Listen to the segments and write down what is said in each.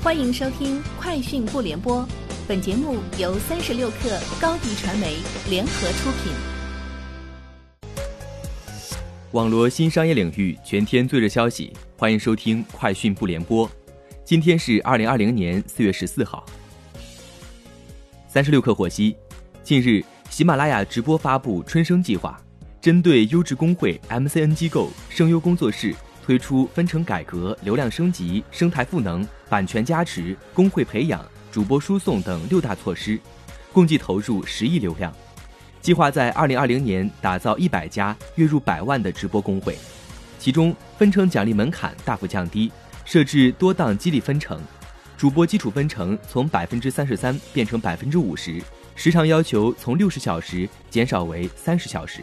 欢迎收听《快讯不联播》，本节目由三十六克高低传媒联合出品。网络新商业领域全天最热消息，欢迎收听《快讯不联播》。今天是二零二零年四月十四号。三十六克获悉，近日喜马拉雅直播发布春生计划，针对优质工会、MCN 机构、声优工作室。推出分成改革、流量升级、生态赋能、版权加持、工会培养、主播输送等六大措施，共计投入十亿流量。计划在二零二零年打造一百家月入百万的直播工会，其中分成奖励门槛大幅降低，设置多档激励分成，主播基础分成从百分之三十三变成百分之五十，时长要求从六十小时减少为三十小时。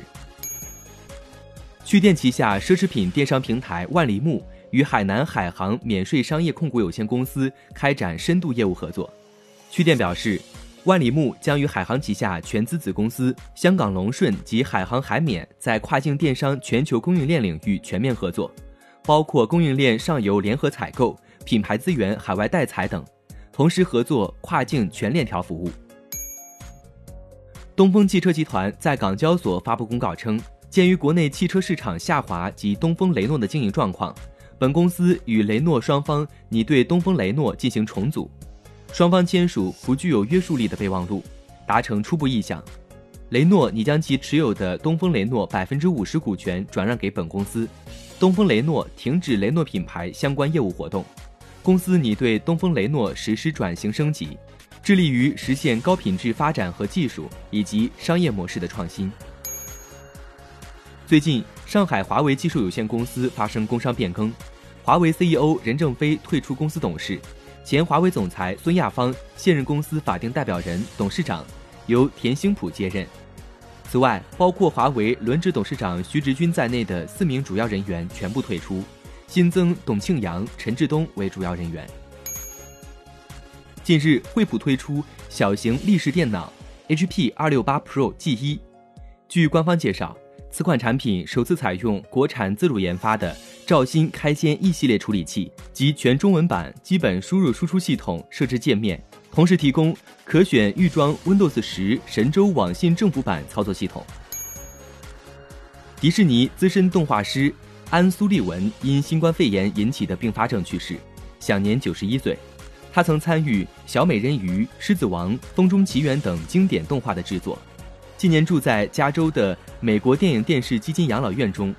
趣店旗下奢侈品电商平台万里木与海南海航免税商业控股有限公司开展深度业务合作。趣店表示，万里木将与海航旗下全资子公司香港龙顺及海航海免在跨境电商全球供应链领域全面合作，包括供应链上游联合采购、品牌资源海外代采等，同时合作跨境全链条服务。东风汽车集团在港交所发布公告称。鉴于国内汽车市场下滑及东风雷诺的经营状况，本公司与雷诺双方拟对东风雷诺进行重组，双方签署不具有约束力的备忘录，达成初步意向。雷诺拟将其持有的东风雷诺百分之五十股权转让给本公司，东风雷诺停止雷诺品牌相关业务活动，公司拟对东风雷诺实施转型升级，致力于实现高品质发展和技术以及商业模式的创新。最近，上海华为技术有限公司发生工商变更，华为 CEO 任正非退出公司董事，前华为总裁孙亚芳现任公司法定代表人、董事长，由田兴普接任。此外，包括华为轮值董事长徐直军在内的四名主要人员全部退出，新增董庆阳、陈志东为主要人员。近日，惠普推出小型立式电脑 HP 二六八 Pro G 一，据官方介绍。此款产品首次采用国产自主研发的兆新开先 E 系列处理器及全中文版基本输入输出系统设置界面，同时提供可选预装 Windows 十神州网信政府版操作系统。迪士尼资深动画师安·苏利文因新冠肺炎引起的并发症去世，享年九十一岁。他曾参与《小美人鱼》《狮子王》《风中奇缘》等经典动画的制作。近年住在加州的美国电影电视基金养老院中，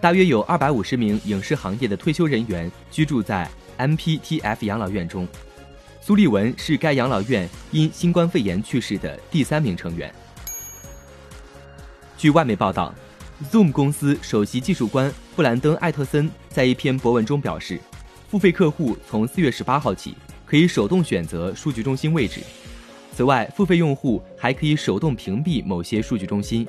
大约有二百五十名影视行业的退休人员居住在 MPTF 养老院中。苏利文是该养老院因新冠肺炎去世的第三名成员。据外媒报道，Zoom 公司首席技术官布兰登·艾特森在一篇博文中表示，付费客户从四月十八号起可以手动选择数据中心位置。此外，付费用户还可以手动屏蔽某些数据中心，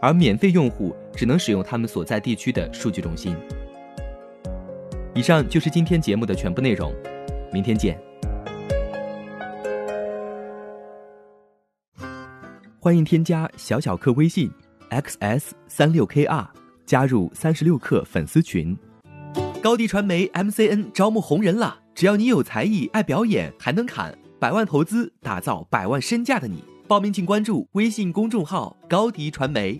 而免费用户只能使用他们所在地区的数据中心。以上就是今天节目的全部内容，明天见。欢迎添加小小客微信 xs 三六 kr，加入三十六课粉丝群。高迪传媒 MCN 招募红人了，只要你有才艺、爱表演，还能砍。百万投资打造百万身价的你，报名请关注微信公众号高迪传媒。